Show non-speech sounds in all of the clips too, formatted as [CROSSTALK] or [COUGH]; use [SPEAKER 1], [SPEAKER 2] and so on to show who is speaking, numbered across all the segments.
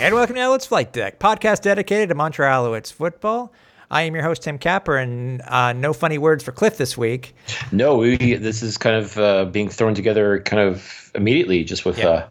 [SPEAKER 1] And welcome to Alouettes Flight Deck, podcast dedicated to Montreal Alouettes football. I am your host, Tim Capper, and uh, no funny words for Cliff this week.
[SPEAKER 2] No, we, this is kind of uh, being thrown together kind of immediately just with
[SPEAKER 1] Yeah.
[SPEAKER 2] uh,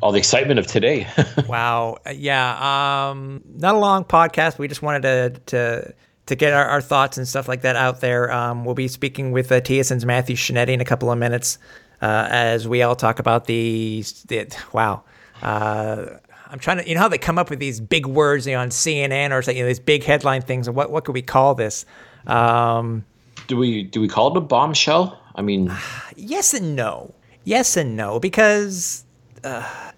[SPEAKER 2] all the excitement of today. [LAUGHS]
[SPEAKER 1] Wow. Yeah. Um, not a long podcast. We just wanted to to to get our, our thoughts and stuff like that out there. Um, we'll be speaking with uh, TSN's Matthew Scianitti in a couple of minutes uh, as we all talk about the, the wow. Uh, I'm trying to, you know how they come up with these big words you know, on CNN or something, you know, these big headline things. And what what could we call this? Um,
[SPEAKER 2] do we do we call it a bombshell? I mean, [SIGHS]
[SPEAKER 1] yes and no. Yes and no because uh,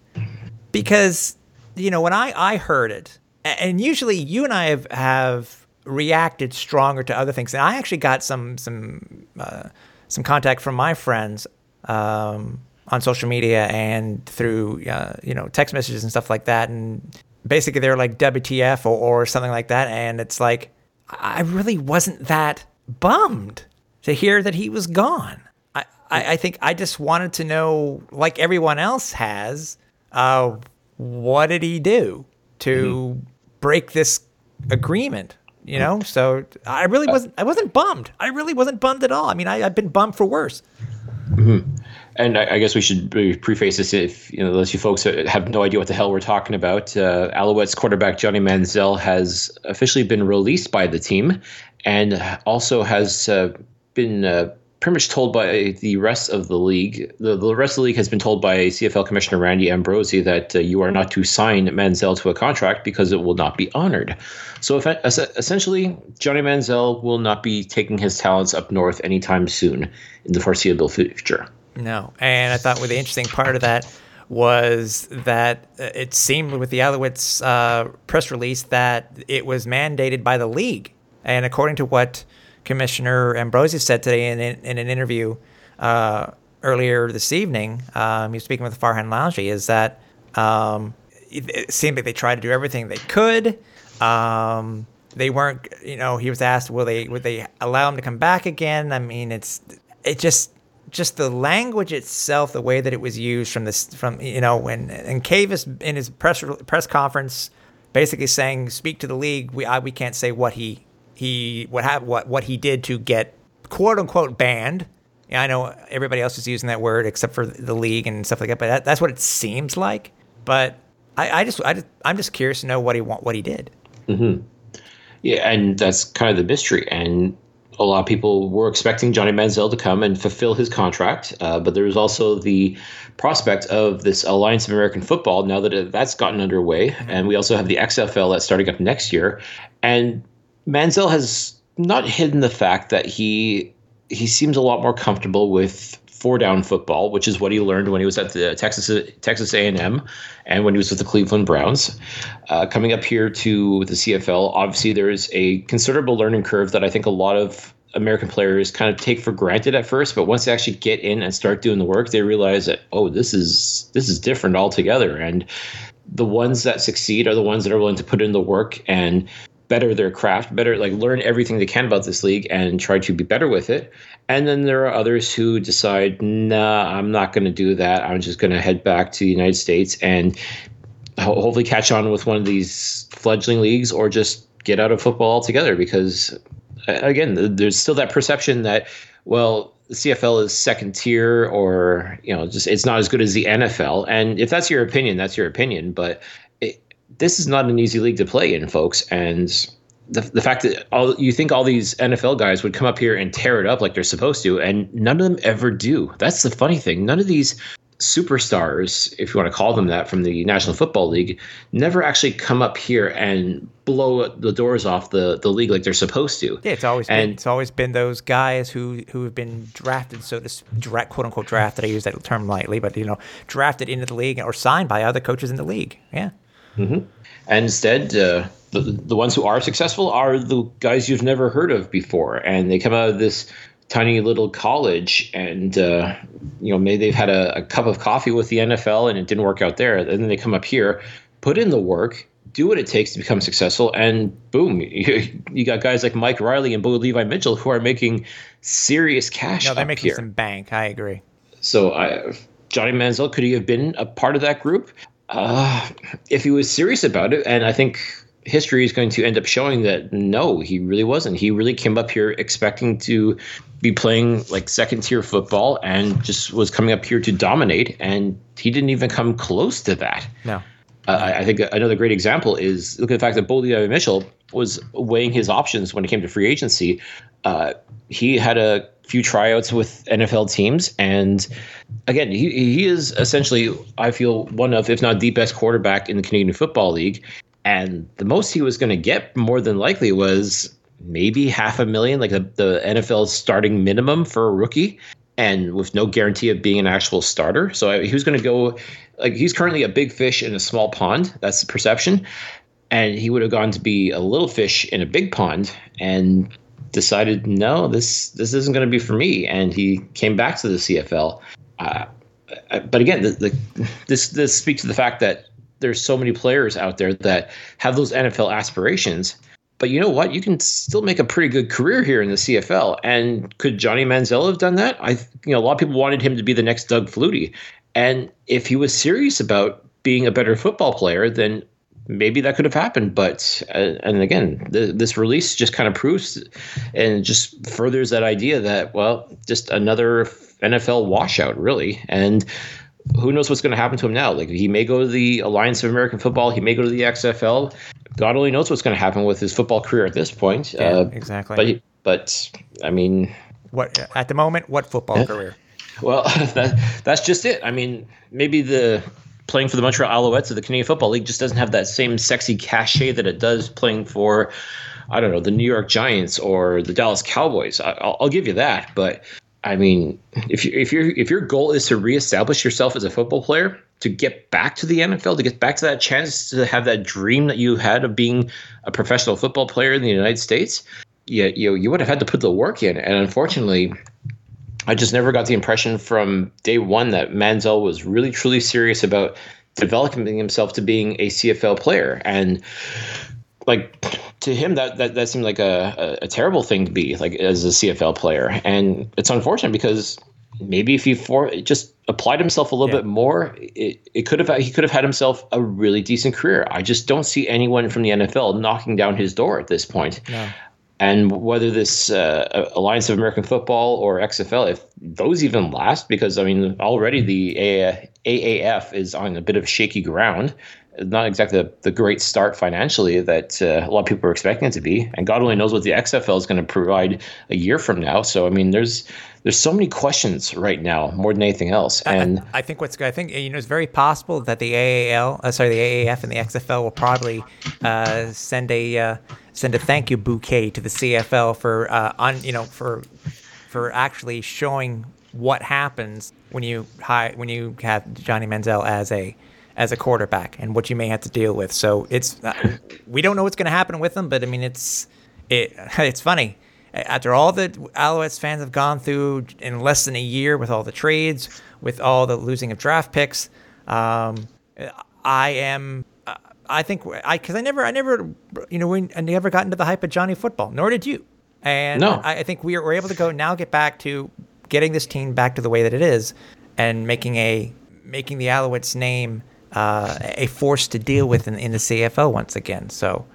[SPEAKER 1] because you know when I I heard it, and usually you and I have have reacted stronger to other things. And I actually got some some uh, some contact from my friends um, on social media and through uh, you know text messages and stuff like that, and basically they're like WTF or, or something like that, and it's like I really wasn't that bummed to hear that he was gone. I, I, I think I just wanted to know, like everyone else has, uh, what did he do to break this agreement? You know, so I really wasn't. I wasn't bummed. I really wasn't bummed at all. I mean, I, I've been bummed for worse.
[SPEAKER 2] And I, I guess we should preface this if you know, unless you folks have no idea what the hell we're talking about. Uh, Alouettes quarterback Johnny Manziel has officially been released by the team, and also has uh, been. Uh, Pretty much told by the rest of the league. The, the rest of the league has been told by CFL Commissioner Randy Ambrosie that uh, you are not to sign Manziel to a contract because it will not be honored. So, if, essentially, Johnny Manziel will not be taking his talents up north anytime soon in the foreseeable future.
[SPEAKER 1] No, and I thought well, the interesting part of that was that uh, it seemed with the Alouettes uh, press release that it was mandated by the league, and according to what Commissioner Ambrosie said today in, in, in an interview uh, earlier this evening, um, he was speaking with Farhan Lalji, is that um, it, it seemed like they tried to do everything they could. Um, they weren't, you know, he was asked, will they, would they allow him to come back again? I mean, it's, it just, just the language itself, the way that it was used from this, from you know, when and Kavis in his press press conference, basically saying, "Speak to the league. We I, we can't say what he he what have what what he did to get quote unquote banned." Yeah, I know everybody else is using that word except for the league and stuff like that, but that, that's what it seems like. But I, I just I just I'm just curious to know what he want what he did. Mm-hmm.
[SPEAKER 2] Yeah, and that's kind of the mystery. And a lot of people were expecting Johnny Manziel to come and fulfill his contract, uh, but there was also the prospect of this Alliance of American Football. Now that that's gotten underway, and we also have the XFL that's starting up next year, and Manziel has not hidden the fact that he he seems a lot more comfortable with four down football, which is what he learned when he was at the Texas Texas A&M and when he was with the Cleveland Browns. Uh, coming up here to the CFL, obviously there is a considerable learning curve that I think a lot of American players kind of take for granted at first, but once they actually get in and start doing the work, they realize that oh, this is this is different altogether. And the ones that succeed are the ones that are willing to put in the work and better their craft, better like learn everything they can about this league and try to be better with it. And then there are others who decide, nah, I'm not going to do that. I'm just going to head back to the United States and ho- hopefully catch on with one of these fledgling leagues or just get out of football altogether because again there's still that perception that well the CFL is second tier or you know just it's not as good as the NFL and if that's your opinion that's your opinion but this is not an easy league to play in folks and the, the fact that all you think all these NFL guys would come up here and tear it up like they're supposed to and none of them ever do that's the funny thing none of these superstars, if you want to call them that, from the National Football League, never actually come up here and blow the doors off the, the league like they're supposed to.
[SPEAKER 1] Yeah, it's always been
[SPEAKER 2] And-
[SPEAKER 1] it's always been those guys who who have been drafted, so to dra- quote unquote drafted. I use that term lightly, but you know, drafted into the league or signed by other coaches in the league. Yeah,
[SPEAKER 2] And instead, uh, the, the ones who are successful are the guys you've never heard of before. And they come out of this tiny little college and, uh, you know, maybe they've had a, a cup of coffee with the NFL and it didn't work out there. And then they come up here, put in the work, do what it takes to become successful, and boom, you, [LAUGHS] you got guys like Mike Reilly and Bo Levi Mitchell who are making serious cash.
[SPEAKER 1] No, they're making
[SPEAKER 2] here.
[SPEAKER 1] some bank. I agree.
[SPEAKER 2] So I, Johnny Manziel, could he have been a part of that group? Uh, if he was serious about it, and I think history is going to end up showing that no, he really wasn't. He really came up here expecting to be playing like second tier football and just was coming up here to dominate, and he didn't even come close to that.
[SPEAKER 1] No.
[SPEAKER 2] Uh, I think another great example is look at the fact that Bo Levi Mitchell was weighing his options when it came to free agency. Uh, he had a few tryouts with NFL teams, and again, he, he is essentially, I feel, one of, if not the best quarterback in the Canadian Football League. And the most he was going to get, more than likely, was maybe half a million, like the, the NFL starting minimum for a rookie, and with no guarantee of being an actual starter. So he was going to go, like, he's currently a big fish in a small pond. That's the perception. And he would have gone to be a little fish in a big pond and decided, no, this this isn't going to be for me. And he came back to the CFL. Uh, uh, but again, the, the, this this speaks to the fact that there's so many players out there that have those NFL aspirations. But you know what? You can still make a pretty good career here in the CFL. And could Johnny Manziel have done that? I, you know, a lot of people wanted him to be the next Doug Flutie. And if he was serious about being a better football player, then maybe that could have happened. But uh, and again, the, this release just kind of proves and just furthers that idea that well, just another NFL washout, really. And who knows what's going to happen to him now? Like he may go to the Alliance of American Football, he may go to the XFL. God only knows what's going to happen with his football career at this point.
[SPEAKER 1] Yeah,
[SPEAKER 2] uh,
[SPEAKER 1] exactly.
[SPEAKER 2] But but I mean,
[SPEAKER 1] What at the moment? What football career? [LAUGHS]
[SPEAKER 2] well, [LAUGHS] that, that's just it. I mean, maybe the playing for the Montreal Alouettes of the Canadian Football League just doesn't have that same sexy cachet that it does playing for, I don't know, the New York Giants or the Dallas Cowboys. I, I'll, I'll give you that, but I mean, if you if your if your goal is to reestablish yourself as a football player, to get back to the NFL, to get back to that chance to have that dream that you had of being a professional football player in the United States, you you, you would have had to put the work in, and unfortunately. I just never got the impression from day one that Manziel was really truly serious about developing himself to being a CFL player. And like to him that that, that seemed like a, a, a terrible thing to be like as a CFL player. And it's unfortunate because maybe if he for just applied himself a little
[SPEAKER 1] Yeah.
[SPEAKER 2] bit more, it, it could have he could have had himself a really decent career. I just don't see anyone from the NFL knocking down his door at this point.
[SPEAKER 1] No.
[SPEAKER 2] And whether this uh, Alliance of American Football or XFL, if those even last, because I mean, already the AAF is on a bit of shaky ground. Not exactly the, the great start financially that uh, a lot of people are expecting it to be, and God only knows what the XFL is going to provide a year from now. So I mean, there's there's so many questions right now, more than anything else. And
[SPEAKER 1] I think what's good. I think you know it's very possible that the AAL, uh, sorry, the AAF and the XFL will probably uh, send a uh, send a thank you bouquet to the CFL for uh, on you know for for actually showing what happens when you hi, when you have Johnny Manziel as a as a quarterback and what you may have to deal with. So it's uh, we don't know what's going to happen with them, but I mean it's it [LAUGHS] it's funny after all that Alouettes fans have gone through in less than a year with all the trades, with all the losing of draft picks. Um, I am. I think I because I never, I never, you know, we, I never got into the hype of Johnny football, nor did you. And
[SPEAKER 2] No.
[SPEAKER 1] I, I think we are, we're able to go now, get back to getting this team back to the way that it is, and making a making the Alouettes name uh, a force to deal with in, in the CFL once again. So.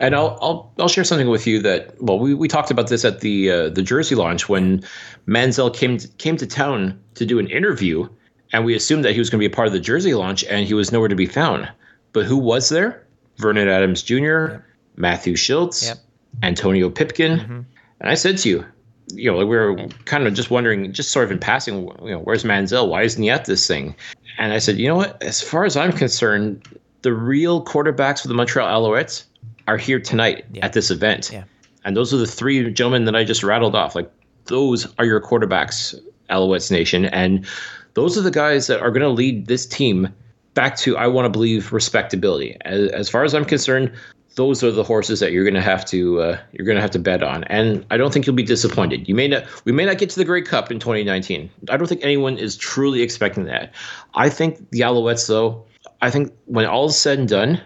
[SPEAKER 2] And I'll I'll I'll share something with you that well we, we talked about this at the uh, the Jersey launch when Manziel came to, came to town to do an interview and we assumed that he was going to be a part of the Jersey launch and he was nowhere to be found. But who was there? Vernon Adams Jr., Matthew Shiltz,
[SPEAKER 1] Yep.
[SPEAKER 2] Antonio Pipkin. And I said to you, you know, we were kind of just wondering, just sort of in passing, you know, where's Manziel? Why isn't he at this thing? And I said, you know what? As far as I'm concerned, the real quarterbacks for the Montreal Alouettes are here tonight
[SPEAKER 1] Yeah.
[SPEAKER 2] at this event.
[SPEAKER 1] Yeah.
[SPEAKER 2] And those are the three gentlemen that I just rattled off. Like those are your quarterbacks, Alouettes Nation, and those are the guys that are going to lead this team back to I want to believe respectability. As, as far as I'm concerned, those are the horses that you're going to have to uh, you're going to have to bet on, and I don't think you'll be disappointed. You may not we may not get to the Grey Cup in 2019. I don't think anyone is truly expecting that. I think the Alouettes, though, I think when all is said and done,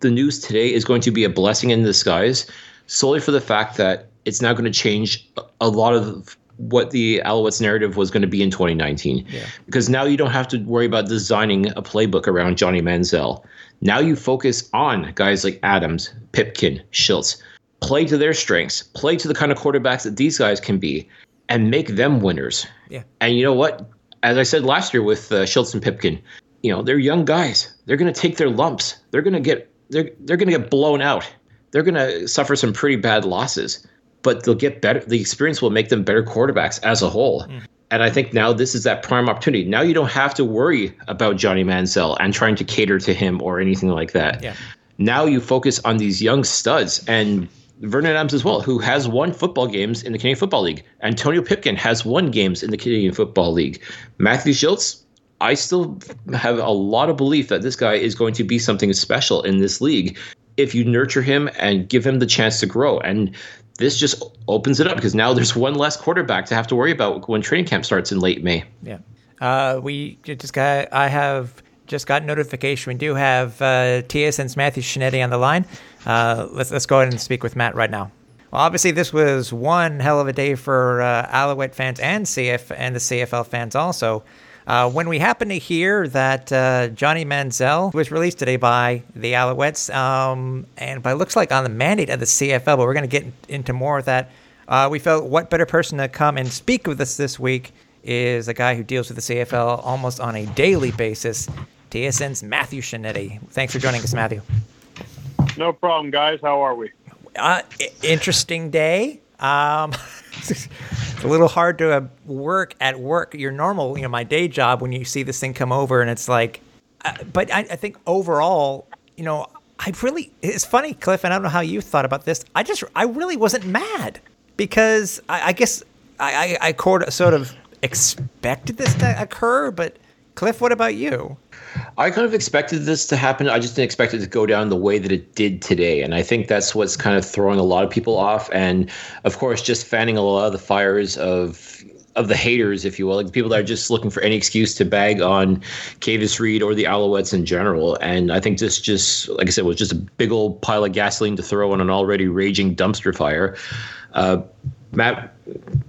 [SPEAKER 2] the news today is going to be a blessing in disguise, solely for the fact that it's now going to change a lot of what the Alouettes narrative was going to be in 2019. Yeah. Because now you don't have to worry about designing a playbook around Johnny Manziel. Now you focus on guys like Adams, Pipkin, Shiltz. Play to their strengths, play to the kind of quarterbacks that these guys can be, and make them winners.
[SPEAKER 1] Yeah.
[SPEAKER 2] And you know what? As I said last year with uh, Shiltz and Pipkin, you know they're young guys. They're going to take their lumps. They're going to get they're they're going to get blown out. They're going to suffer some pretty bad losses but they'll get better. The experience will make them better quarterbacks as a whole. Mm. And I think now this is that prime opportunity. Now you don't have to worry about Johnny Manziel and trying to cater to him or anything like that.
[SPEAKER 1] Yeah.
[SPEAKER 2] Now you focus on these young studs and Vernon Adams as well, who has won football games in the Canadian Football League. Antonio Pipkin has won games in the Canadian Football League. Matthew Shiltz, I still have a lot of belief that this guy is going to be something special in this league if you nurture him and give him the chance to grow. And this just opens it up because now there's one less quarterback to have to worry about when training camp starts in late May.
[SPEAKER 1] Yeah. Uh, we just got, I have just got notification. We do have uh, TSN's Matthew Scianitti on the line. Uh, let's, let's go ahead and speak with Matt right now. Well, obviously, this was one hell of a day for uh, Alouette fans and CF and the CFL fans also. Uh, when we happen to hear that uh, Johnny Manziel was released today by the Alouettes, um, and by looks like on the mandate of the CFL, but we're going to get into more of that. Uh, we felt what better person to come and speak with us this week is a guy who deals with the CFL almost on a daily basis, TSN's Matthew Scianitti. Thanks for joining us, Matthew.
[SPEAKER 3] No problem, guys. How are we?
[SPEAKER 1] Uh, interesting day. Um, [LAUGHS] it's a little hard to uh, work at work, your normal, you know, my day job when you see this thing come over and it's like, uh, but I, I think overall, you know, I really, it's funny, Cliff, and I don't know how you thought about this. I just, I really wasn't mad because I, I guess I, I, I sort of expected this to occur, but Cliff, what about you?
[SPEAKER 2] I kind of expected this to happen. I just didn't expect it to go down the way that it did today. And I think that's what's kind of throwing a lot of people off. And of course, just fanning a lot of the fires of of the haters, if you will, like the people that are just looking for any excuse to bag on Kavis Reed or the Alouettes in general. And I think this just, like I said, was just a big old pile of gasoline to throw on an already raging dumpster fire. Uh, Matt,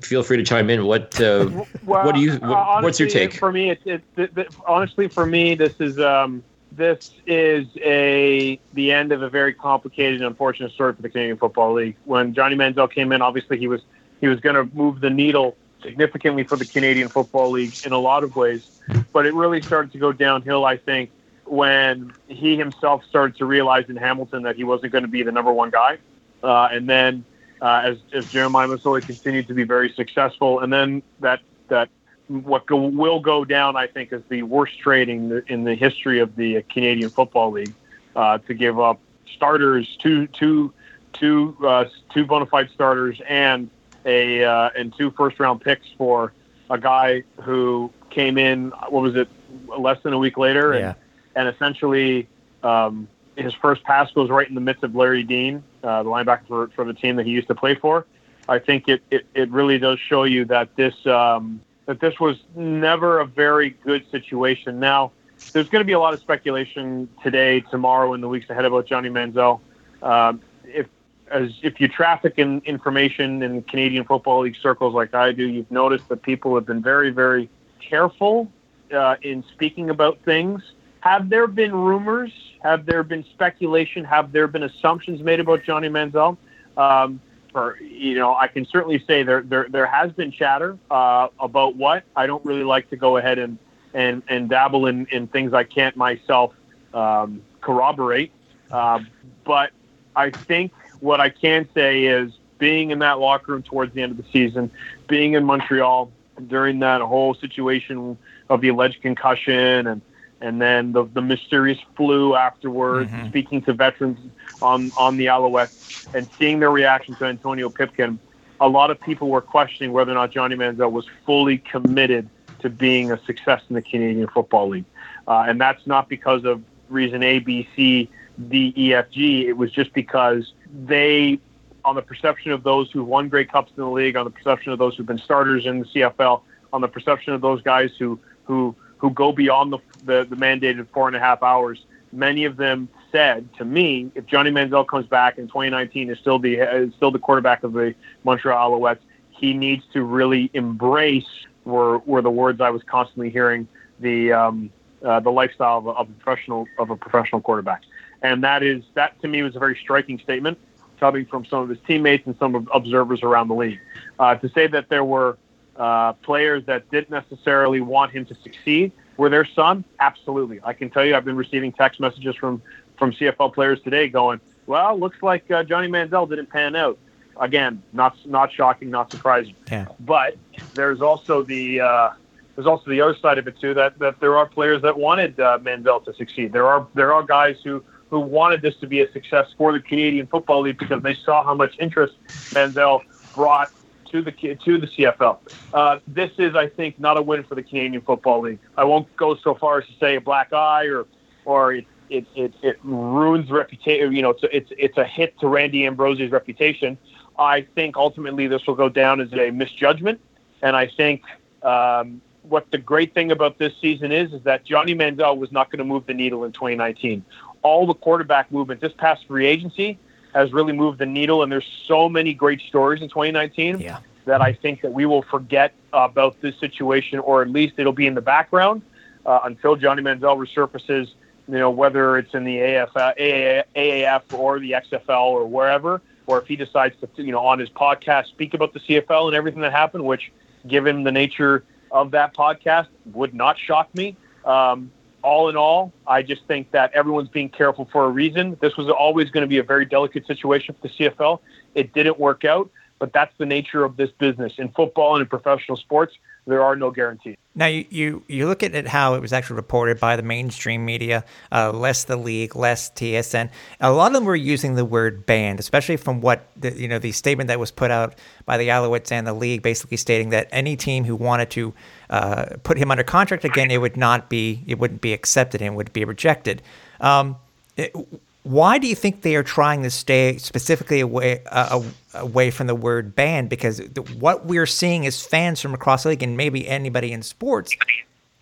[SPEAKER 2] feel free to chime in. What uh, well, what do you? What, honestly, what's your take?
[SPEAKER 3] For me, it's it, it, it, honestly for me this is um, this is a the end of a very complicated and unfortunate story for the Canadian Football League. When Johnny Manziel came in, obviously he was he was going to move the needle significantly for the Canadian Football League in a lot of ways, but it really started to go downhill. I think when he himself started to realize in Hamilton that he wasn't going to be the number one guy, uh, and then uh, as, as Jeremiah Masoli continued to be very successful. And then that that what go, will go down, I think, is the worst trading in the history of the Canadian Football League uh, to give up starters, two two two uh, two bona fide starters, and a uh, and two first round picks for a guy who came in. What was it? Less than a week later,
[SPEAKER 1] yeah.
[SPEAKER 3] and, and essentially. Um, his first pass goes right in the midst of Larry Dean, uh, the linebacker for, for the team that he used to play for. I think it, it, it really does show you that this um, that this was never a very good situation. Now, there's going to be a lot of speculation today, tomorrow, and the weeks ahead about Johnny Manziel. Uh, if as if you traffic in information in Canadian Football League circles like I do, you've noticed that people have been very, very careful uh, in speaking about things. Have there been rumors have there been speculation? Have there been assumptions made about Johnny Manziel? Um, or you know, I can certainly say there there there has been chatter uh, about what I don't really like to go ahead and and and dabble in in things I can't myself um, corroborate. Uh, but I think what I can say is being in that locker room towards the end of the season, being in Montreal during that whole situation of the alleged concussion and and then the, the mysterious flu afterwards, mm-hmm. speaking to veterans on, on the Alouettes and seeing their reaction to Antonio Pipkin, a lot of people were questioning whether or not Johnny Manziel was fully committed to being a success in the Canadian Football League. uh, and that's not because of reason A, B, C, D, E, F, G. It was just because they, on the perception of those who've won Grey Cups in the league, on the perception of those who've been starters in the CFL, on the perception of those guys who who who go beyond the the, the mandated four and a half hours. Many of them said to me, if Johnny Manziel comes back in 2019 is still the is still the quarterback of the Montreal Alouettes, he needs to really embrace were were the words I was constantly hearing the um, uh, the lifestyle of a, of a professional of a professional quarterback, and that is that to me was a very striking statement coming from some of his teammates and some of observers around the league. Uh, to say that there were uh, players that didn't necessarily want him to succeed were their son, absolutely. I can tell you, I've been receiving text messages from from CFL players today going, "Well, looks like uh, Johnny Manziel didn't pan out." Again, not not shocking, not surprising.
[SPEAKER 1] Yeah.
[SPEAKER 3] But there's also the uh, there's also the other side of it too that, that there are players that wanted uh, Manziel to succeed. There are there are guys who who wanted this to be a success for the Canadian Football League because they saw how much interest Manziel brought to the to the CFL. Uh, this is, I think, not a win for the Canadian Football League. I won't go so far as to say a black eye or or it it it, it ruins reputation. You know, it's it's it's a hit to Randy Ambrosie's reputation. I think ultimately this will go down as a misjudgment, and I think. Um, what the great thing about this season is is that Johnny Manziel was not going to move the needle in 2019. All the quarterback movement this past free agency has really moved the needle, and there's so many great stories in 2019
[SPEAKER 1] Yeah.
[SPEAKER 3] that I think that we will forget about this situation, or at least it'll be in the background uh, until Johnny Manziel resurfaces. You know, whether it's in the AF, AA, AAF or the XFL or wherever, or if he decides to, you know, on his podcast speak about the CFL and everything that happened, which, given the nature of that podcast, would not shock me. Um, all in all, I just think that everyone's being careful for a reason. This was always going to be a very delicate situation for the CFL. It didn't work out, but that's the nature of this business. In football and in professional sports, there are no guarantees.
[SPEAKER 1] Now you, you, you look at it how it was actually reported by the mainstream media, uh, less the league, less TSN. A lot of them were using the word banned, especially from what the, you know the statement that was put out by the Alouettes and the league, basically stating that any team who wanted to uh, put him under contract again, it would not be it wouldn't be accepted and would be rejected. Um, it, why do you think they are trying to stay specifically away uh, away from the word ban? Because the, what we're seeing as fans from across the league, and maybe anybody in sports,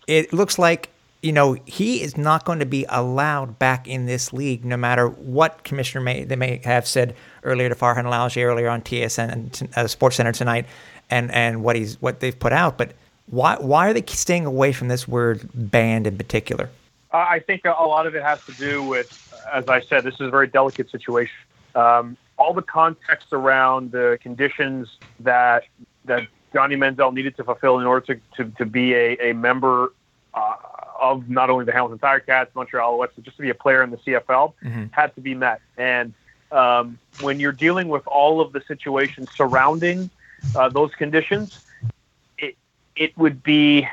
[SPEAKER 1] it looks like you know he is not going to be allowed back in this league, no matter what commissioner may they may have said earlier to Farhan Lalji earlier on TSN and uh, Sports Center tonight, and and what he's what they've put out. But why why are they staying away from this word banned in particular?
[SPEAKER 3] I think a lot of it has to do with as I said, this is a very delicate situation. Um, all the context around the conditions that that Johnny Manziel needed to fulfill in order to, to, to be a, a member uh, of not only the Hamilton Tiger Cats, Montreal Alouettes, but just to be a player in the CFL
[SPEAKER 1] Mm-hmm.
[SPEAKER 3] had to be met. And um, when you're dealing with all of the situations surrounding uh, those conditions, it it would be,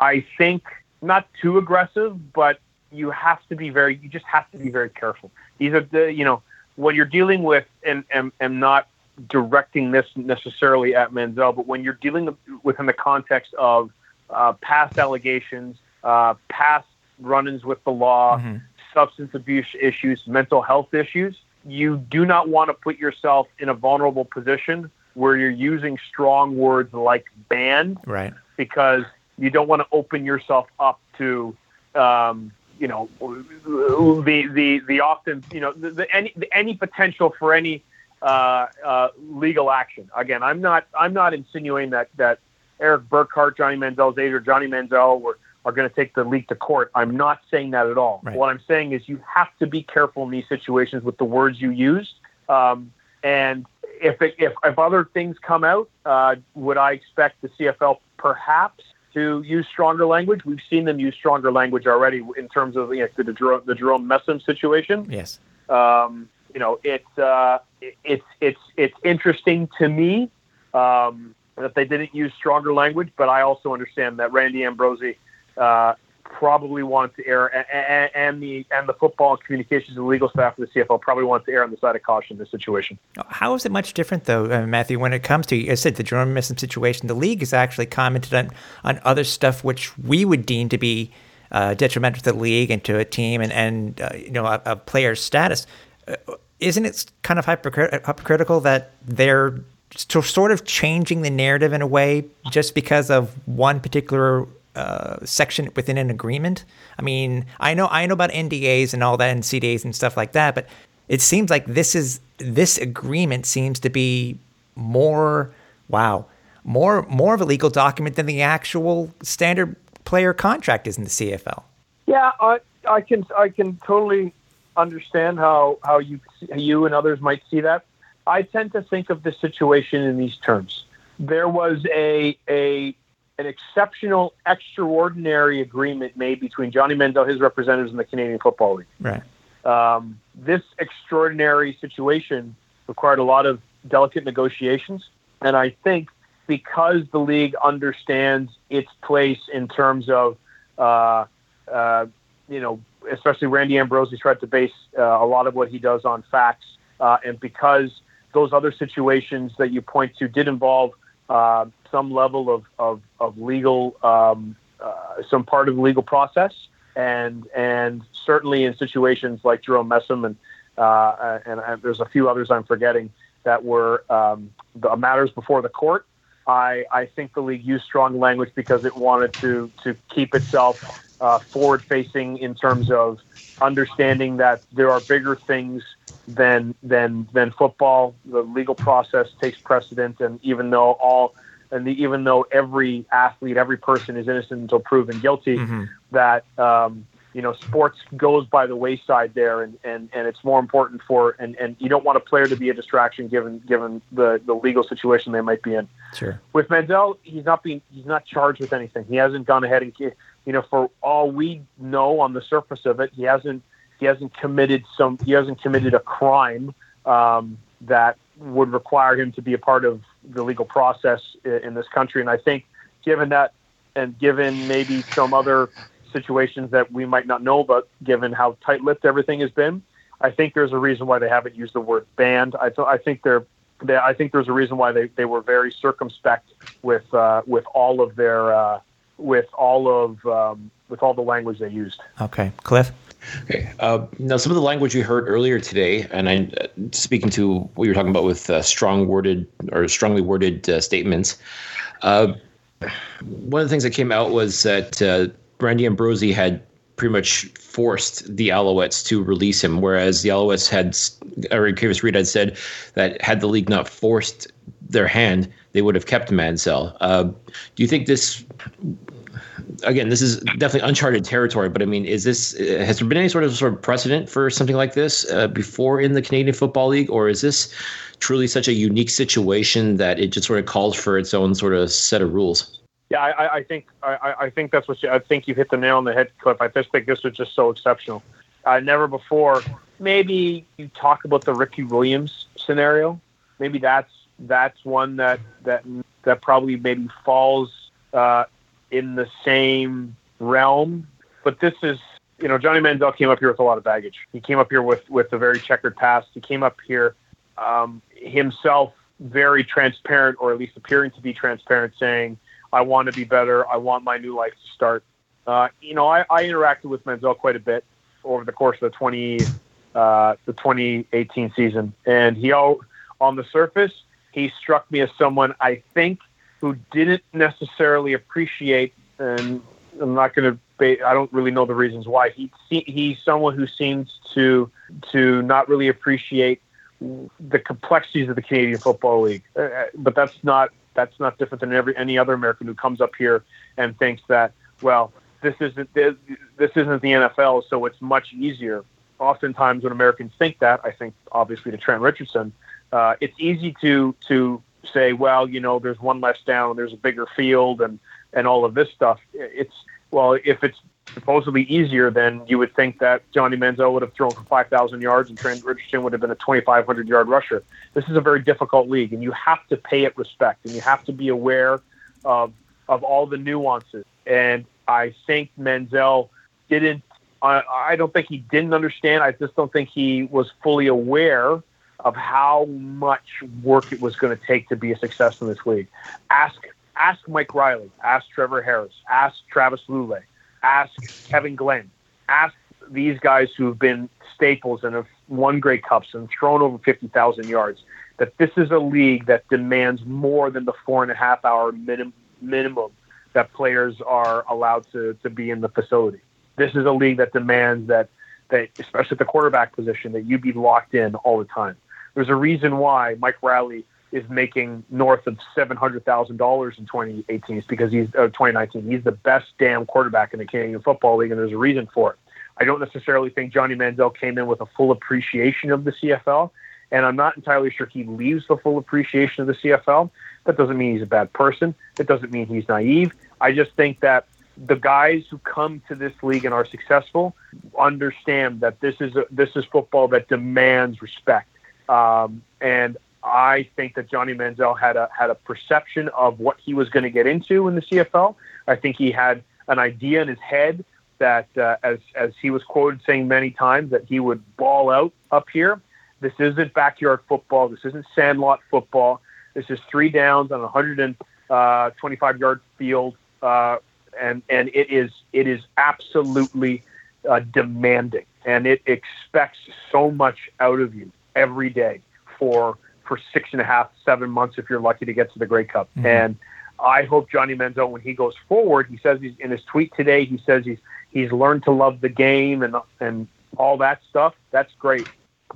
[SPEAKER 3] I think, not too aggressive, but you have to be very you just have to be very careful these are the you know when you're dealing with and and, and not directing this necessarily at Manziel, but when you're dealing within the context of uh, past allegations, uh, past run-ins with the law,
[SPEAKER 1] Mhm.
[SPEAKER 3] substance abuse issues, mental health issues, you do not want to put yourself in a vulnerable position where you're using strong words like banned
[SPEAKER 1] Right.
[SPEAKER 3] because you don't want to open yourself up to, um, you know, the the the often you know the, the any the, any potential for any uh, uh, legal action. Again, I'm not I'm not insinuating that that Erik Burkhardt, Johnny Manziel's aide, or Johnny Manziel were, are going to take the league to court. I'm not saying that at all.
[SPEAKER 1] Right.
[SPEAKER 3] What I'm saying is you have to be careful in these situations with the words you use. Um, and if, it, if if other things come out, uh, would I expect the CFL perhaps to use stronger language? We've seen them use stronger language already in terms of you know, the, Jerome, the Jerome Messam situation
[SPEAKER 1] Yes.
[SPEAKER 3] um, you know, it's uh, it- it's it's it's interesting to me um, that they didn't use stronger language, but I also understand that Randy Ambrosie uh, probably wanted to err, and, and the and the football communications and legal staff of the CFL probably wanted to err on the side of caution in this situation.
[SPEAKER 1] How is it much different, though, uh, Matthew, when it comes to, I said, the Messam situation? The league has actually commented on, on other stuff which we would deem to be uh, detrimental to the league and to a team and and uh, you know a, a player's status. Uh, isn't it kind of hypocrit- hypocritical that they're sort of changing the narrative in a way just because of one particular uh, section within an agreement? I mean, I know I know about NDAs and all that and CDAs and stuff like that, but it seems like this is this agreement seems to be more wow more more of a legal document than the actual standard player contract is in the CFL.
[SPEAKER 3] Yeah, I I can I can totally understand how how you you and others might see that. I tend to think of the situation in these terms. There was a a an exceptional, extraordinary agreement made between Johnny Manziel, his representatives, and the Canadian Football League.
[SPEAKER 1] Right.
[SPEAKER 3] Um, this extraordinary situation required a lot of delicate negotiations, and I think because the league understands its place in terms of, uh, uh, you know, especially Randy Ambrosie tried to base uh, a lot of what he does on facts, uh, and because those other situations that you point to did involve uh, some level of, of, of legal, um, uh, some part of the legal process, and and certainly in situations like Jerome Messam and, and, and there's a few others I'm forgetting that were um, the matters before the court. I, I think the league used strong language because it wanted to to keep itself uh, forward facing in terms of understanding that there are bigger things than than than football. The legal process takes precedent, and even though all and the, even though every athlete, every person is innocent until proven guilty, mm-hmm. that um, you know, sports goes by the wayside there, and, and, and it's more important for and, and you don't want a player to be a distraction given given the, the legal situation they might be in.
[SPEAKER 1] Sure.
[SPEAKER 3] With Mandel, he's not being he's not charged with anything. He hasn't gone ahead and you know for all we know on the surface of it, he hasn't he hasn't committed some he hasn't committed a crime um, that would require him to be a part of the legal process in, this country. And I think given that and given maybe some other situations that we might not know about, given how tight-lipped everything has been. I think there's a reason why they haven't used the word banned. I, th- I think they're, they, I think there's a reason why they, they were very circumspect with uh, with all of their uh, with all of um, with all the language they used.
[SPEAKER 1] Okay, Cliff.
[SPEAKER 2] Okay. Uh, now, some of the language we heard earlier today, and I uh, speaking to what you were talking about with uh, strong worded or strongly worded uh, statements. Uh, one of the things that came out was that uh, Randy Ambrosie had pretty much forced the Alouettes to release him, whereas the Alouettes had, or Kavis Reed had said that had the league not forced their hand, they would have kept Manziel. Uh, do you think this? Again, this is definitely uncharted territory, but I mean, is this has there been any sort of sort of precedent for something like this uh, before in the Canadian Football League, or is this truly such a unique situation that it just sort of calls for its own sort of set of rules?
[SPEAKER 3] Yeah, I, I think I, I think that's what you, I think you hit the nail on the head, Cliff. I just think this was just so exceptional. Uh, never before. Maybe you talk about the Ricky Williams scenario. Maybe that's that's one that that that probably maybe falls uh, in the same realm. But this is, you know, Johnny Manziel came up here with a lot of baggage. He came up here with with a very checkered past. He came up here um, himself very transparent, or at least appearing to be transparent, saying I want to be better. I want my new life to start. Uh, you know, I, I, interacted with Manziel quite a bit over the course of the 20, uh, the 2018 season, and he, on the surface, he struck me as someone I think who didn't necessarily appreciate, and I'm not going to. I don't really know the reasons why. He he's someone who seems to to not really appreciate the complexities of the Canadian Football League. Uh, uh but that's not that's not different than every any other American who comes up here and thinks that well this isn't this, this isn't the NFL, so it's much easier. Oftentimes, when Americans think that, I think obviously to Trent Richardson, uh, it's easy to to say, well, you know, there's one less down, there's a bigger field, and and all of this stuff. It's well, if it's supposedly easier, then you would think that Johnny Manziel would have thrown for 5,000 yards and Trent Richardson would have been a 2,500 yard rusher. This is a very difficult league, and you have to pay it respect, and you have to be aware of of all the nuances. And I think Manziel didn't. I, I don't think he didn't understand. I just don't think he was fully aware of how much work it was going to take to be a success in this league. Ask ask Mike Reilly, ask Trevor Harris, ask Travis Lulay Ask Kevin Glenn. Ask these guys who've been staples and have won Grey Cups and thrown over 50,000 yards that this is a league that demands more than the four and a half hour minim- minimum that players are allowed to, to be in the facility. This is a league that demands that, that, especially at the quarterback position, that you be locked in all the time. There's a reason why Mike Reilly is making north of seven hundred thousand dollars in 2018. It's because he's uh, 2019. He's the best damn quarterback in the Canadian Football League, and there's a reason for it. I don't necessarily think Johnny Manziel came in with a full appreciation of the CFL, and I'm not entirely sure he leaves the full appreciation of the CFL. That doesn't mean he's a bad person. It doesn't mean he's naive. I just think that the guys who come to this league and are successful understand that this is a, this is football that demands respect. Um, and I think that Johnny Manziel had a had a perception of what he was going to get into in the CFL. I think he had an idea in his head that, uh, as as he was quoted saying many times, that he would ball out up here. This isn't backyard football. This isn't sandlot football. This is three downs on a 125 uh, yard field, uh, and and it is it is absolutely uh, demanding, and it expects so much out of you every day for for six and a half, seven months if you're lucky to get to the Grey Cup. Mm-hmm. And I hope Johnny Manziel, when he goes forward, he says he's in his tweet today. He says he's he's learned to love the game and and all that stuff. That's great,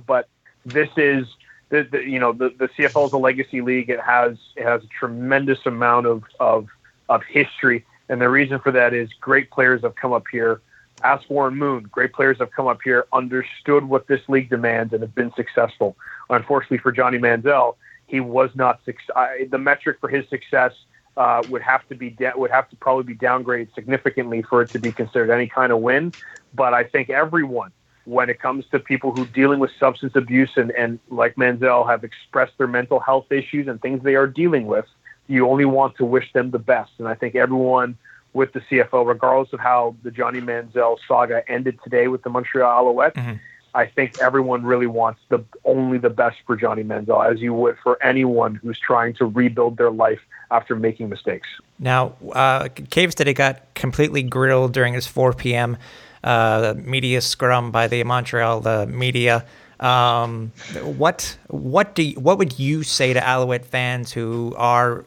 [SPEAKER 3] but this is the, the you know the the CFL is a legacy league. It has it has a tremendous amount of of of history, and the reason for that is great players have come up here. Ask Warren Moon. Great players have come up here, understood what this league demands, and have been successful. Unfortunately for Johnny Manziel, he was not. The metric for his success uh, would have to be de- would have to probably be downgraded significantly for it to be considered any kind of win. But I think everyone, when it comes to people who dealing with substance abuse and, and like Manziel have expressed their mental health issues and things they are dealing with, you only want to wish them the best. And I think everyone with the CFO, regardless of how the Johnny Manziel saga ended today with the Montreal Alouettes. Mm-hmm. I think everyone really wants the only the best for Johnny Manziel, as you would for anyone who's trying to rebuild their life after making mistakes.
[SPEAKER 1] Now, uh, Caves today got completely grilled during his 4 p.m. Uh, media scrum by the Montreal the media. Um, what what do you, what would you say to Alouette fans who are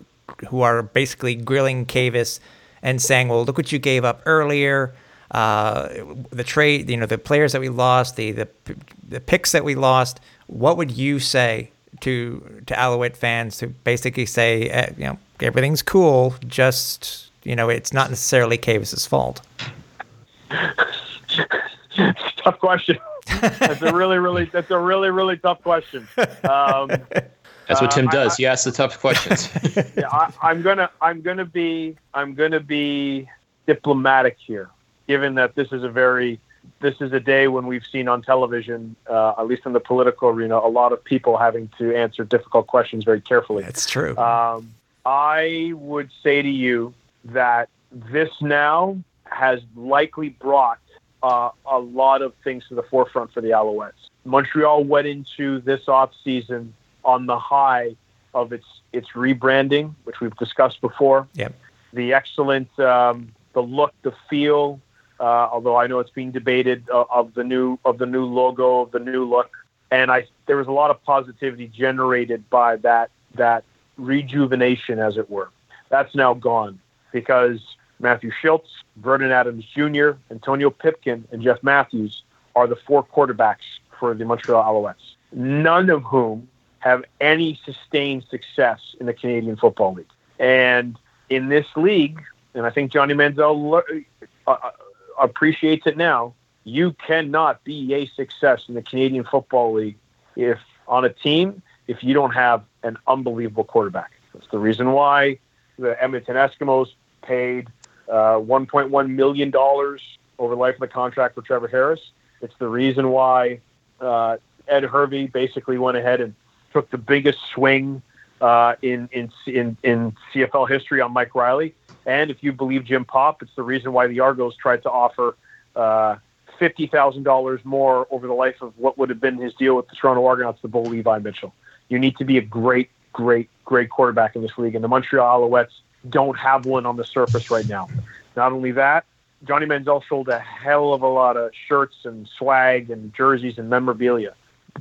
[SPEAKER 1] who are basically grilling Kavis and saying, "Well, look what you gave up earlier." Uh, the trade, you know, the players that we lost, the, the the picks that we lost. What would you say to to Alouette fans to basically say, eh, you know, everything's cool, just you know, it's not necessarily Kavis's fault?
[SPEAKER 3] tough question. that's a really, really, that's a really, really tough question. Um, [LAUGHS]
[SPEAKER 2] that's what Tim uh, does. I, he asks the tough questions. [LAUGHS]
[SPEAKER 3] yeah, I, am gonna, I'm gonna be, I'm gonna be diplomatic here, given that this is a very, this is a day when we've seen on television, uh, at least in the political arena, a lot of people having to answer difficult questions very carefully.
[SPEAKER 1] That's true.
[SPEAKER 3] Um, I would say to you that this now has likely brought uh, a lot of things to the forefront for the Alouettes. Montreal went into this off season on the high of its its rebranding, which we've discussed before.
[SPEAKER 1] Yep.
[SPEAKER 3] The excellent, um, the look, the feel. Uh, although I know it's being debated uh, of the new of the new logo, of the new look, and I there was a lot of positivity generated by that that rejuvenation, as it were. That's now gone because Matthew Shiltz, Vernon Adams Jr., Antonio Pipkin, and Jeff Matthews are the four quarterbacks for the Montreal Alouettes. None of whom have any sustained success in the Canadian Football League. And in this league, and I think Johnny Manziel uh, uh, appreciates it now, you cannot be a success in the Canadian Football League if on a team if you don't have an unbelievable quarterback. That's the reason why the Edmonton Eskimos paid uh, $1.1 million over the life of the contract for Trevor Harris. It's the reason why uh, Ed Hervey basically went ahead and took the biggest swing uh, in, in, in, in CFL history on Mike Reilly. And if you believe Jim Popp, it's the reason why the Argos tried to offer uh, $50,000 more over the life of what would have been his deal with the Toronto Argonauts to Bo Levi Mitchell. You need to be a great, great, great quarterback in this league. And the Montreal Alouettes don't have one on the surface right now. Not only that, Johnny Manziel sold a hell of a lot of shirts and swag and jerseys and memorabilia.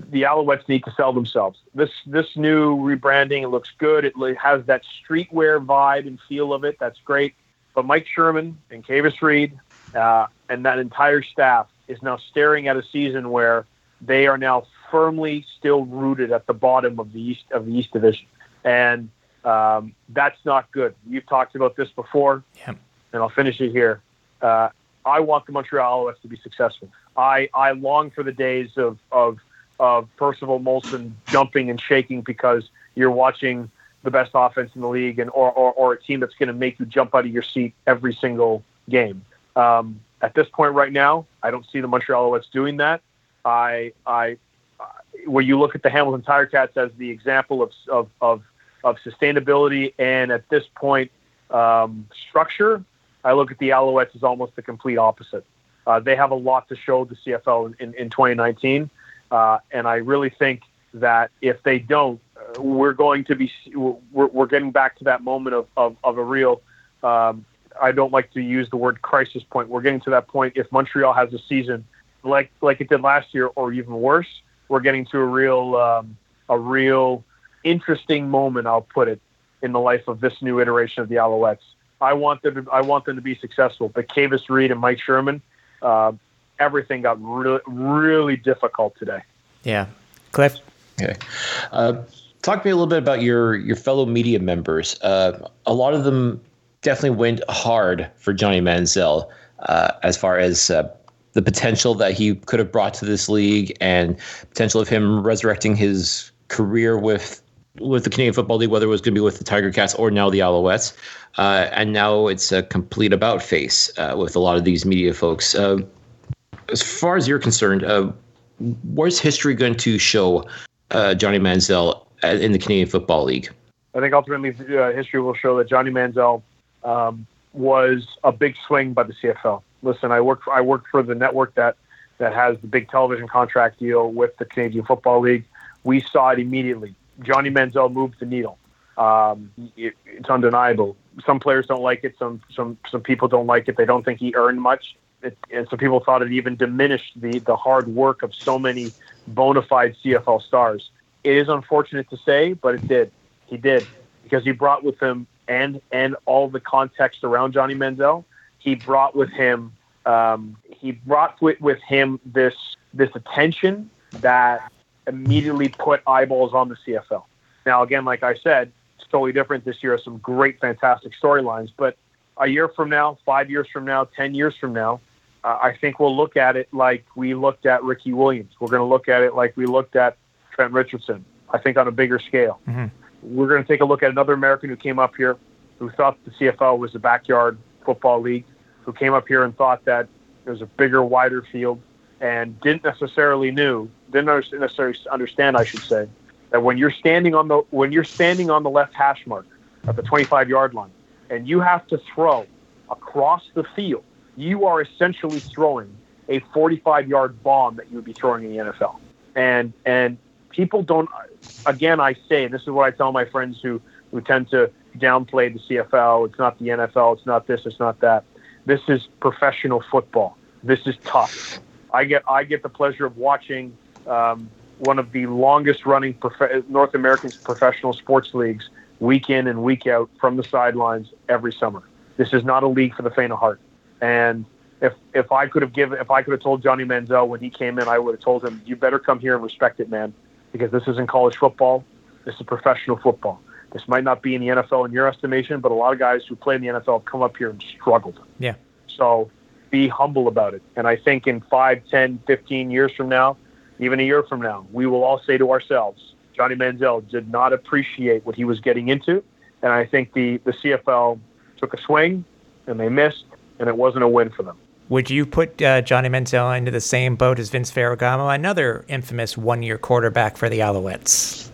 [SPEAKER 3] The Alouettes need to sell themselves. This this new rebranding it looks good. It has that streetwear vibe and feel of it. That's great. But Mike Sherman and Kavis Reed uh, and that entire staff is now staring at a season where they are now firmly still rooted at the bottom of the East of the East Division, and um, that's not good. You've talked about this before,
[SPEAKER 1] yeah.
[SPEAKER 3] and I'll finish it here. Uh, I want the Montreal Alouettes to be successful. I, I long for the days of, of, of Percival Molson jumping and shaking because you're watching the best offense in the league and or, or, or a team that's going to make you jump out of your seat every single game. Um, at this point right now, I don't see the Montreal Alouettes doing that. I, I, where you look at the Hamilton Tiger Cats as the example of, of, of, of sustainability and at this point, um, structure, I look at the Alouettes as almost the complete opposite. Uh, they have a lot to show the CFL in, in 2019. Uh, and I really think that if they don't, uh, we're going to be, we're, we're getting back to that moment of, of, of a real, um, I don't like to use the word crisis point. We're getting to that point. If Montreal has a season like, like it did last year or even worse, we're getting to a real, um, a real interesting moment, I'll put it, in the life of this new iteration of the Alouettes. I want them to, I want them to be successful. But Kavis Reed and Mike Sherman, uh, everything got really, really difficult today.
[SPEAKER 1] Yeah. Cliff?
[SPEAKER 2] Okay. Uh, talk to me a little bit about your, your fellow media members. Uh, a lot of them definitely went hard for Johnny Manziel uh, as far as uh, the potential that he could have brought to this league and potential of him resurrecting his career with with the Canadian Football League, whether it was going to be with the Tiger Cats or now the Alouettes. Uh, and now it's a complete about face uh, with a lot of these media folks. Uh, as far as you're concerned, uh, where's history going to show uh, Johnny Manziel uh, in the Canadian Football League?
[SPEAKER 3] I think ultimately history will show that Johnny Manziel um, was a big swing by the CFL. Listen, I work for, I work for the network that that has the big television contract deal with the Canadian Football League. We saw it immediately. Johnny Manziel moved the needle. Um, it, it's undeniable. Some players don't like it. Some some some people don't like it. They don't think he earned much. It, and some people thought it even diminished the the hard work of so many bona fide CFL stars. It is unfortunate to say, but it did. He did because he brought with him and and all the context around Johnny Manziel. He brought with him um, he brought with, with him this this attention that immediately put eyeballs on the CFL. Now, again, like I said, it's totally different this year. Some great, fantastic storylines, but a year from now, five years from now, ten years from now, uh, I think we'll look at it like we looked at Ricky Williams. We're going to look at it like we looked at Trent Richardson. I think on a bigger scale.
[SPEAKER 1] Mm-hmm.
[SPEAKER 3] We're going to take a look at another American who came up here, who thought the CFL was a backyard football league, who came up here and thought that there was a bigger, wider field, and didn't necessarily knew, didn't necessarily understand, I should say, that when you're standing on the when you're standing on the left hash mark at the 25 yard line, and you have to throw across the field, you are essentially throwing a 45 yard bomb that you would be throwing in the NFL. And and people don't. Again, I say, and this is what I tell my friends who who tend to downplay the CFL. It's not the NFL. It's not this. It's not that. This is professional football. This is tough. I get I get the pleasure of watching um, one of the longest running prof- North American professional sports leagues week in and week out from the sidelines every summer. This is not a league for the faint of heart. And if if I could have given if I could have told Johnny Manziel when he came in, I would have told him, "You better come here and respect it, man, because this isn't college football. This is professional football. This might not be in the NFL in your estimation, but a lot of guys who play in the NFL have come up here and struggled.
[SPEAKER 1] Yeah.
[SPEAKER 3] So be humble about it. And I think in 5, 10, 15 years from now, even a year from now, we will all say to ourselves, Johnny Manziel did not appreciate what he was getting into. And I think the, the CFL took a swing and they missed, and it wasn't a win for them.
[SPEAKER 1] Would you put uh, Johnny Manziel into the same boat as Vince Ferragamo, another infamous one-year quarterback for the Alouettes?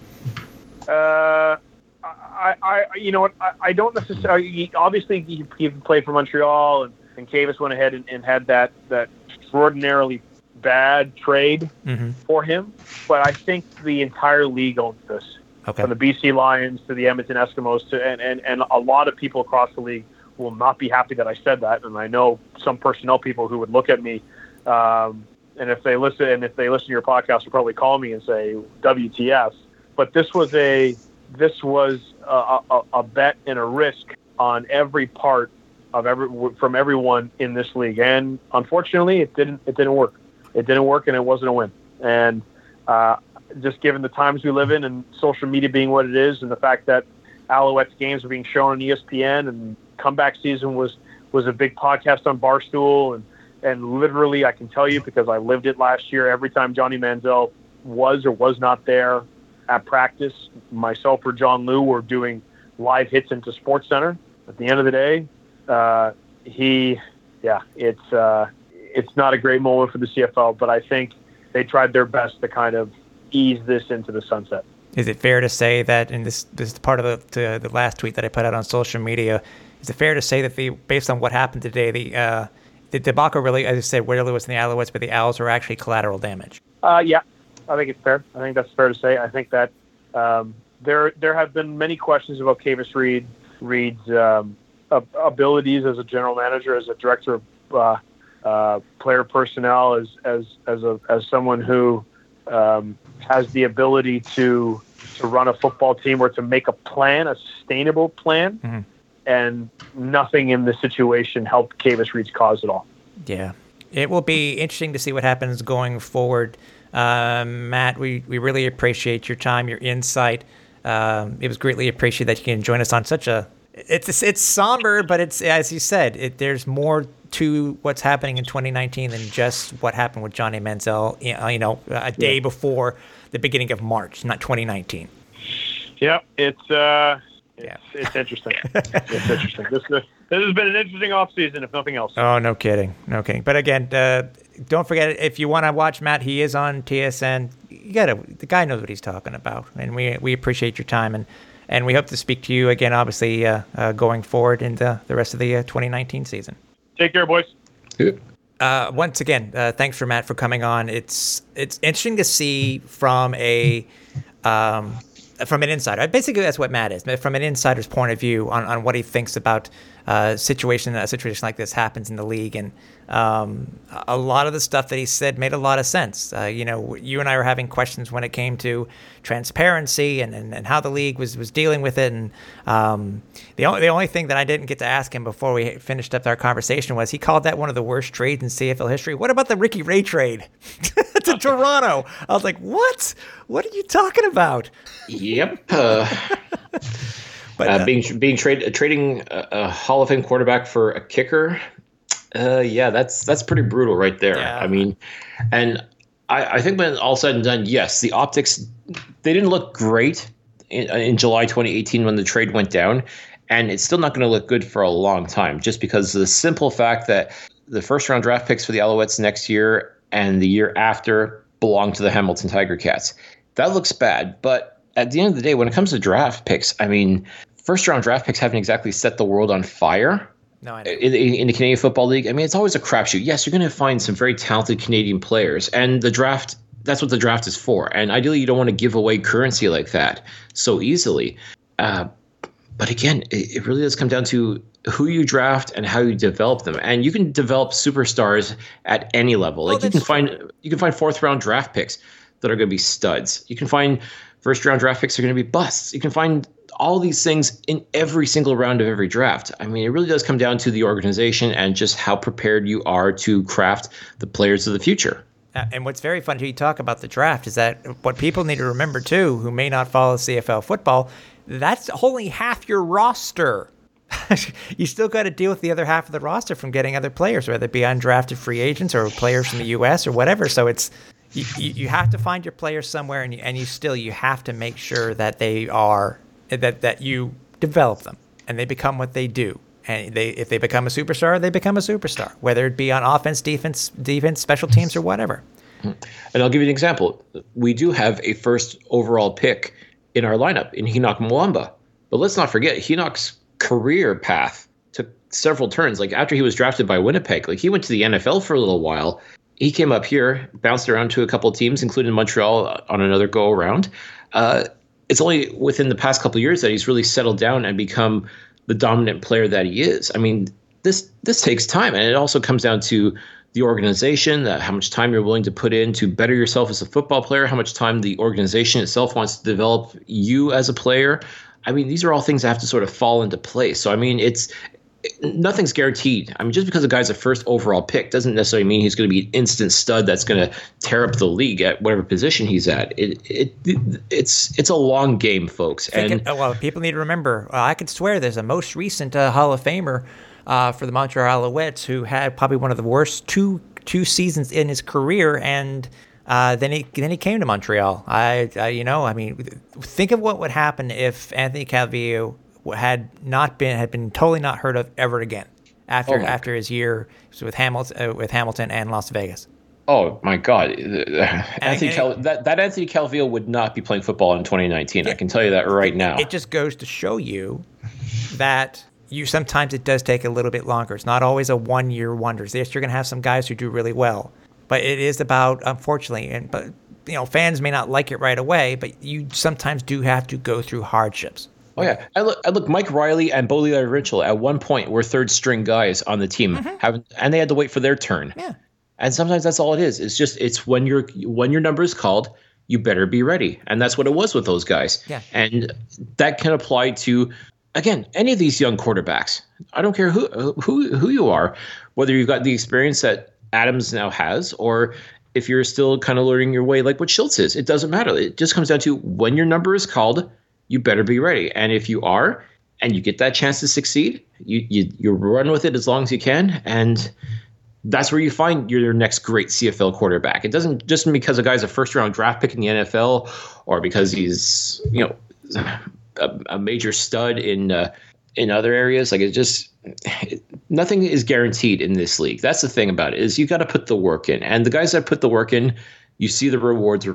[SPEAKER 3] Uh, I, I, you know what? I, I don't necessarily. Obviously, he, he played for Montreal, and, and Kavis went ahead and, and had that that extraordinarily bad trade
[SPEAKER 1] mm-hmm.
[SPEAKER 3] for him. But I think the entire league owns this.
[SPEAKER 1] Okay.
[SPEAKER 3] From the BC Lions to the Edmonton Eskimos to and, and, and a lot of people across the league will not be happy that I said that, and I know some personnel people who would look at me, um, and if they listen and if they listen to your podcast, will probably call me and say WTF. But this was a this was a, a, a bet and a risk on every part of every from everyone in this league, and unfortunately, it didn't it didn't work. It didn't work, and it wasn't a win. And uh, just given the times we live in, and social media being what it is, and the fact that Alouettes games are being shown on ESPN, and comeback season was was a big podcast on Barstool, and and literally I can tell you because I lived it last year. Every time Johnny Manziel was or was not there at practice, myself or John Lu were doing live hits into Sports Center. At the end of the day, uh, he, yeah, it's uh, it's not a great moment for the CFL, but I think they tried their best to kind of ease this into the sunset.
[SPEAKER 1] Is it fair to say that, in this this is part of the, the last tweet that I put out on social media, is it fair to say that the based on what happened today, the uh, the debacle really, as I said, really was in the Alouettes, but the Als were actually collateral damage?
[SPEAKER 3] Uh, yeah, I think it's fair. I think that's fair to say. I think that um, there there have been many questions about Kavis Reed Reed's um, abilities as a general manager, as a director of uh, uh, player personnel, as as as a as someone who um, has the ability to to run a football team or to make a plan, a sustainable plan. Mm-hmm. And nothing in the situation helped Kavis Reed's cause at all.
[SPEAKER 1] Yeah, it will be interesting to see what happens going forward. Um, Matt, we, we really appreciate your time, your insight. Um, it was greatly appreciated that you can join us on such a. It's it's somber, but it's as you said. It, there's more to what's happening in 2019 than just what happened with Johnny Manziel, you know, a day yeah. before the beginning of March, not 2019.
[SPEAKER 3] Yeah, it's uh, it's, yeah. it's interesting. it's interesting. [LAUGHS] This, this has been an interesting off season, if nothing else.
[SPEAKER 1] Oh, no kidding, no kidding. But again, uh, don't forget if you want to watch Matt, he is on TSN. You gotta, the guy knows what he's talking about, and we we appreciate your time and. And we hope to speak to you again, obviously, uh, uh, going forward into the rest of the uh, 2019 season.
[SPEAKER 3] Take care, boys.
[SPEAKER 1] Uh, once again, uh, thanks for Matt for coming on. It's it's interesting to see from a um, from an insider. Basically, that's what Matt is. From an insider's point of view on, on what he thinks about uh, situation a situation like this happens in the league, and um, a lot of the stuff that he said made a lot of sense. Uh, you know, you and I were having questions when it came to transparency and, and, and how the league was, was dealing with it, and um, the only the only thing that I didn't get to ask him before we finished up our conversation was he called that one of the worst trades in CFL history. What about the Ricky Ray trade [LAUGHS] to Toronto? I was like, what? What are you talking about?
[SPEAKER 2] Yep. Uh, [LAUGHS] uh, uh, being being trade, trading a, a, Hall of Fame quarterback for a kicker, uh, yeah, that's that's pretty brutal right there. Yeah. I mean, and I, I think when all said and done, yes, the optics they didn't look great in, in July 2018 when the trade went down, and it's still not going to look good for a long time, just because of the simple fact that the first round draft picks for the Alouettes next year and the year after belong to the Hamilton Tiger Cats. That looks bad, but at the end of the day, when it comes to draft picks, I mean, first round draft picks haven't exactly set the world on fire.
[SPEAKER 1] No,
[SPEAKER 2] in, in, the Canadian Football League, I mean, it's always a crapshoot. Yes, you're going to find some very talented Canadian players, and the draft. That's what the draft is for. And ideally, you don't want to give away currency like that so easily. Uh, but again, it, it really does come down to who you draft and how you develop them. And you can develop superstars at any level. Like oh, you can find you can find fourth round draft picks that are going to be studs. You can find first round draft picks are going to be busts. You can find all these things in every single round of every draft. I mean, it really does come down to the organization and just how prepared you are to craft the players of the future.
[SPEAKER 1] And what's very fun to you talk about the draft is that what people need to remember too, who may not follow CFL football, that's only half your roster. [LAUGHS] you still got to deal with the other half of the roster from getting other players, whether it be undrafted free agents or players from the U.S. or whatever. So it's you, you have to find your players somewhere, and you, and you still you have to make sure that they are that that you develop them and they become what they do. And they if they become a superstar, they become a superstar, whether it be on offense, defense, defense, special teams, or whatever. Hmm.
[SPEAKER 2] And I'll give you an example. We do have a first overall pick in our lineup in Henoc Muamba. But let's not forget Henoc's career path took several turns. Like after he was drafted by Winnipeg, like he went to the NFL for a little while. He came up here, bounced around to a couple of teams, including Montreal on another go around. Uh, it's only within the past couple years that he's really settled down and become the dominant player that he is. I mean, this this takes time, and it also comes down to the organization, uh, how much time you're willing to put in to better yourself as a football player, how much time the organization itself wants to develop you as a player. I mean, these are all things that have to sort of fall into place. So, I mean, it's nothing's guaranteed. I mean, just because a guy's a first overall pick doesn't necessarily mean he's going to be an instant stud that's going to tear up the league at whatever position he's at. It, it, it's it's a long game, folks.
[SPEAKER 1] And oh, well, people need to remember. Uh, I can swear there's a most recent uh, Hall of Famer uh, for the Montreal Alouettes who had probably one of the worst two two seasons in his career, and uh, then he then he came to Montreal. I, I, you know I mean think of what would happen if Anthony Calvillo had not been had been totally not heard of ever again after oh after his year with Hamilton uh, with Hamilton and Las Vegas.
[SPEAKER 2] Oh my God, [LAUGHS] Anthony Cal- that that Anthony Calvillo would not be playing football in 2019. I can tell you that right now.
[SPEAKER 1] It just goes to show you that you sometimes it does take a little bit longer. It's not always a one year wonder. Yes, you're going to have some guys who do really well, but it is about unfortunately, and but you know fans may not like it right away, but you sometimes do have to go through hardships.
[SPEAKER 2] Oh yeah, I look. I look. Mike Reilly and Bo Levi Mitchell at one point were third string guys on the team, mm-hmm. having, and they had to wait for their turn.
[SPEAKER 1] Yeah.
[SPEAKER 2] And sometimes that's all it is. It's just it's when your when your number is called, you better be ready, and that's what it was with those guys.
[SPEAKER 1] Yeah.
[SPEAKER 2] And that can apply to again any of these young quarterbacks. I don't care who who who you are, whether you've got the experience that Adams now has, or if you're still kind of learning your way, like what Shiltz is. It doesn't matter. It just comes down to when your number is called you better be ready. And if you are, and you get that chance to succeed, you you you run with it as long as you can, and that's where you find your next great CFL quarterback. It doesn't just because a guy's a first round draft pick in the NFL, or because he's you know a, a major stud in uh, in other areas. Like it just nothing is guaranteed in this league. That's the thing about it is you got to put the work in, and the guys that put the work in, you see the rewards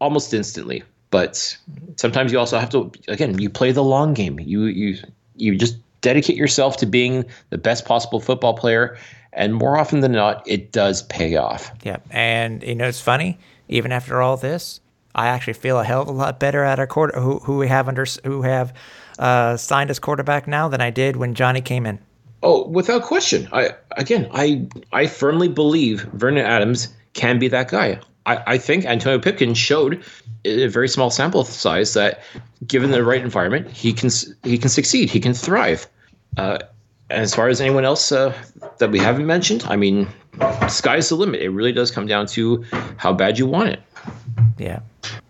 [SPEAKER 2] almost instantly. But sometimes you also have to again, you play the long game. You you you just dedicate yourself to being the best possible football player and more often than not it does pay off.
[SPEAKER 1] Yeah. And you know it's funny, even after all this, I actually feel a hell of a lot better at our quarter who, who we have under who have uh, signed as quarterback now than I did when Johnny came in.
[SPEAKER 2] Oh, without question. I again, I I firmly believe Vernon Adams can be that guy. I, I think Antonio Pipkin showed a very small sample size that, given the right environment, he can he can succeed. He can thrive. Uh, as far as anyone else uh, that we haven't mentioned, I mean, sky's the limit. It really does come down to how bad you want it.
[SPEAKER 1] Yeah.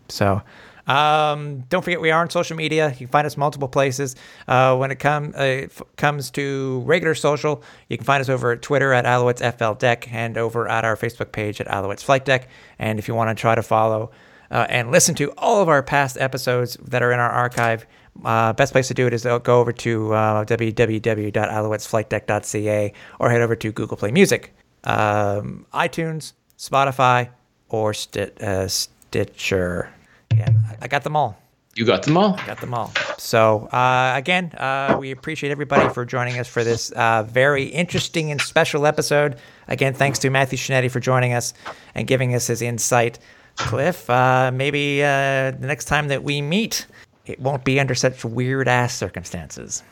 [SPEAKER 1] So, um, don't forget we are on social media. You can find us multiple places. Uh, when it come, uh, f- comes to regular social, you can find us over at Twitter at Alouettes FL Deck and over at our Facebook page at Alouettes Flight Deck. And if you want to try to follow uh, and listen to all of our past episodes that are in our archive, uh, best place to do it is go over to uh, www.alouettesflightdeck.ca or head over to Google Play Music, um, iTunes, Spotify, or uh, Stitcher. Yeah, I got them all.
[SPEAKER 2] You got them all.
[SPEAKER 1] I got them all. So uh, again, uh, we appreciate everybody for joining us for this uh, very interesting and special episode. Again, thanks to Matthew Scianitti for joining us and giving us his insight Cliff, uh, maybe uh, the next time that we meet, it won't be under such weird ass circumstances.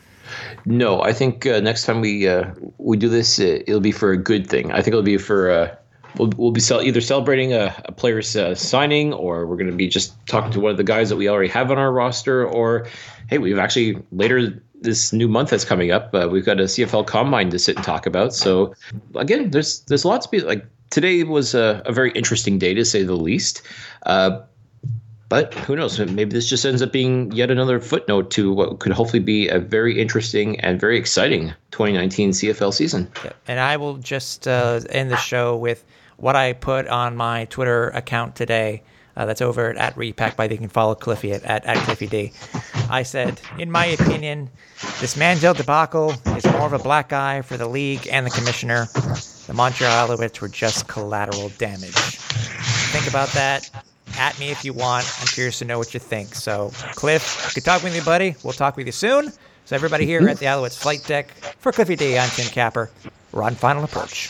[SPEAKER 2] No, I think uh, next time we uh, we do this, uh, it'll be for a good thing. I think it'll be for uh, we'll we'll be either celebrating a, a player's signing, or we're going to be just talking to one of the guys that we already have on our roster, or hey, we've actually later this new month that's coming up, we've got a CFL combine to sit and talk about. So again, there's there's lots of people like today was a, a, very interesting day to say the least. Uh, but who knows? Maybe this just ends up being yet another footnote to what could hopefully be a very interesting and very exciting 2019 CFL season.
[SPEAKER 1] And I will just uh, end the show with what I put on my Twitter account today. Uh, that's over at Repack by you can follow Cliffy at, at, at Cliffy D. I said, in my opinion, this Manziel debacle is more of a black eye for the league and the commissioner. The Montreal Alouettes were just collateral damage. Think about that. At me if you want. I'm curious to know what you think. So, Cliff, good talking with you, buddy. We'll talk with you soon. So, everybody here at the Alouettes flight deck for Cliffy D, I'm Tim Capper. We're on final approach.